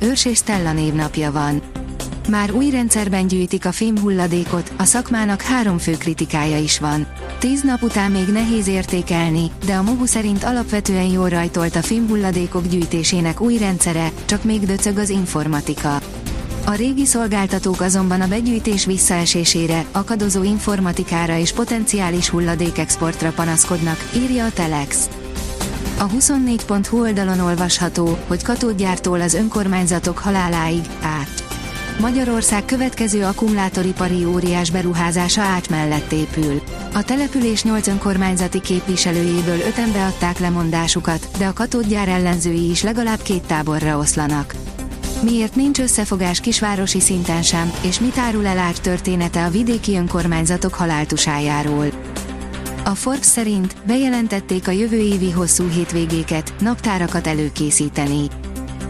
Őrs és Stella névnapja van. Már új rendszerben gyűjtik a fémhulladékot, a szakmának három fő kritikája is van. Tíz nap után még nehéz értékelni, de a MOHU szerint alapvetően jól rajtolt a fémhulladékok gyűjtésének új rendszere, csak még döcög az informatika. A régi szolgáltatók azonban a begyűjtés visszaesésére, akadozó informatikára és potenciális hulladékexportra panaszkodnak, írja a Telex. A 24.hu oldalon olvasható, hogy katódgyártól az önkormányzatok haláláig, át. Magyarország következő akkumulátoripari óriás beruházása át mellett épül. A település 8 önkormányzati képviselőjéből öten beadták lemondásukat, de a katódgyár ellenzői is legalább két táborra oszlanak. Miért nincs összefogás kisvárosi szinten sem, és mit árul el át története a vidéki önkormányzatok haláltusájáról? A Forbes szerint bejelentették a jövő évi hosszú hétvégéket, naptárakat előkészíteni.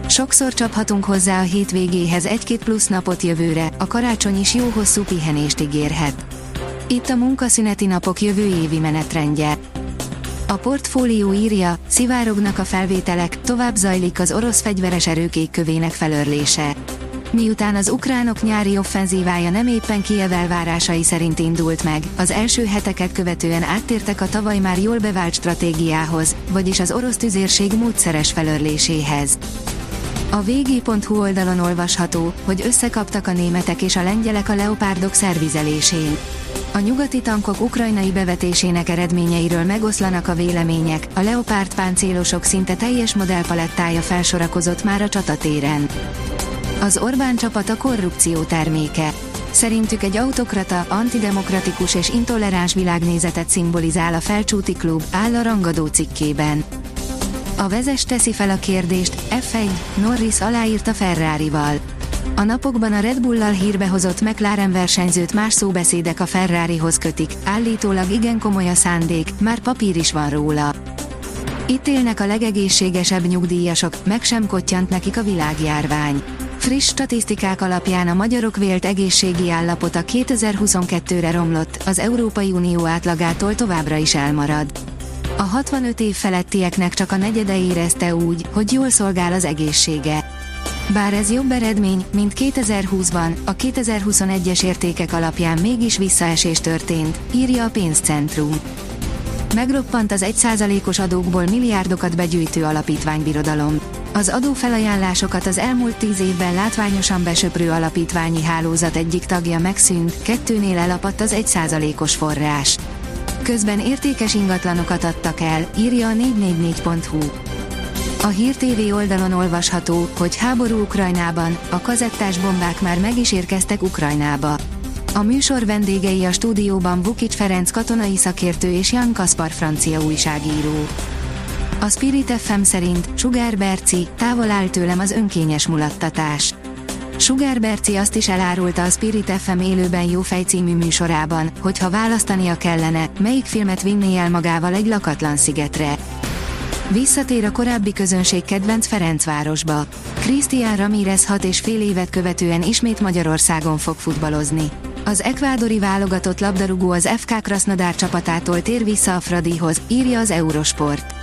Sokszor csaphatunk hozzá a hétvégéhez egy-két plusz napot jövőre, a karácsony is jó hosszú pihenést ígérhet. Itt a munkaszüneti napok jövő évi menetrendje. A portfólió írja, szivárognak a felvételek, tovább zajlik az orosz fegyveres erők égkövének felörlése. Miután az ukránok nyári offenzívája nem éppen Kiev elvárásai szerint indult meg, az első heteket követően áttértek a tavaly már jól bevált stratégiához, vagyis az orosz tüzérség módszeres felörléséhez. A vg.hu oldalon olvasható, hogy összekaptak a németek és a lengyelek a leopárdok szervizelésén. A nyugati tankok ukrajnai bevetésének eredményeiről megoszlanak a vélemények, a leopárd páncélosok szinte teljes modellpalettája felsorakozott már a csatatéren. Az Orbán csapat a korrupció terméke. Szerintük egy autokrata, antidemokratikus és intoleráns világnézetet szimbolizál a Felcsúti Klub, áll a rangadó cikkében. A vezes teszi fel a kérdést, F1, Norris aláírta Ferrari-val. A napokban a Red Bull-lal hírbehozott McLaren versenyzőt más szóbeszédek a Ferrarihoz kötik, állítólag igen komoly a szándék, már papír is van róla. Itt élnek a legegészségesebb nyugdíjasok, meg sem kottyant nekik a világjárvány. Friss statisztikák alapján a magyarok vélt egészségi állapota 2022-re romlott, az Európai Unió átlagától továbbra is elmarad. A 65 év felettieknek csak a negyede érezte úgy, hogy jól szolgál az egészsége. Bár ez jobb eredmény, mint 2020-ban, a 2021-es értékek alapján mégis visszaesés történt, írja a pénzcentrum. Megroppant az 1%-os adókból milliárdokat begyűjtő alapítványbirodalom. Az adófelajánlásokat az elmúlt tíz évben látványosan besöprő alapítványi hálózat egyik tagja megszűnt, kettőnél elapadt az 1%-os forrás. Közben értékes ingatlanokat adtak el, írja a 444.hu. A Hír TV oldalon olvasható, hogy háború Ukrajnában, a kazettás bombák már meg is érkeztek Ukrajnába. A műsor vendégei a stúdióban Vukic Ferenc katonai szakértő és Jan Kaspar francia újságíró. A Spirit FM szerint Sugár Berci, távol áll tőlem az önkényes mulattatás. Sugár Berci azt is elárulta a Spirit FM élőben jó fej című műsorában, hogy ha választania kellene, melyik filmet vinné el magával egy lakatlan szigetre. Visszatér a korábbi közönség kedvenc Ferencvárosba. Cristian Ramírez hat és fél évet követően ismét Magyarországon fog futballozni. Az ekvádori válogatott labdarúgó az FK Krasnodár csapatától tér vissza a Fradihoz, írja az Eurosport.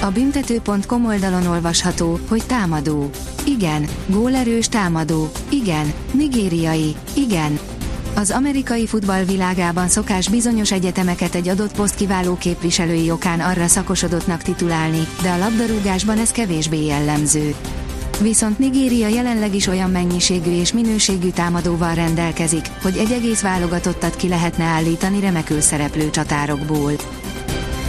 A büntető.com oldalon olvasható, hogy támadó. Igen, gólerős támadó. Igen, nigériai. Igen. Az amerikai futball világában szokás bizonyos egyetemeket egy adott poszt kiváló képviselői okán arra szakosodottnak titulálni, de a labdarúgásban ez kevésbé jellemző. Viszont Nigéria jelenleg is olyan mennyiségű és minőségű támadóval rendelkezik, hogy egy egész válogatottat ki lehetne állítani remekül szereplő csatárokból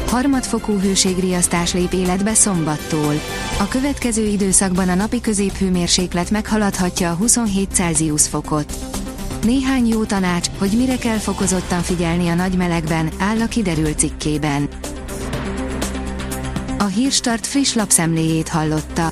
harmadfokú hőségriasztás lép életbe szombattól. A következő időszakban a napi középhőmérséklet meghaladhatja a 27 Celsius fokot. Néhány jó tanács, hogy mire kell fokozottan figyelni a nagy melegben, áll a kiderült cikkében. A Hírstart friss lapszemléjét hallotta.